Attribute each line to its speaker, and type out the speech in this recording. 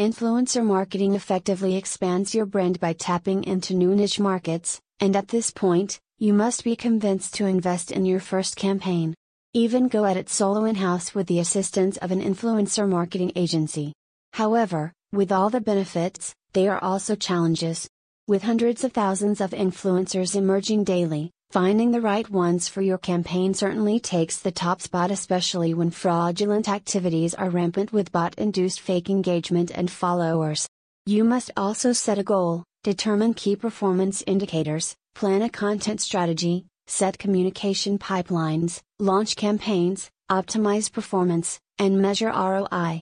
Speaker 1: Influencer marketing effectively expands your brand by tapping into new niche markets, and at this point, you must be convinced to invest in your first campaign. Even go at it solo in house with the assistance of an influencer marketing agency. However, with all the benefits, they are also challenges. With hundreds of thousands of influencers emerging daily, finding the right ones for your campaign certainly takes the top spot, especially when fraudulent activities are rampant with bot induced fake engagement and followers. You must also set a goal, determine key performance indicators, plan a content strategy, set communication pipelines, launch campaigns, optimize performance, and measure ROI.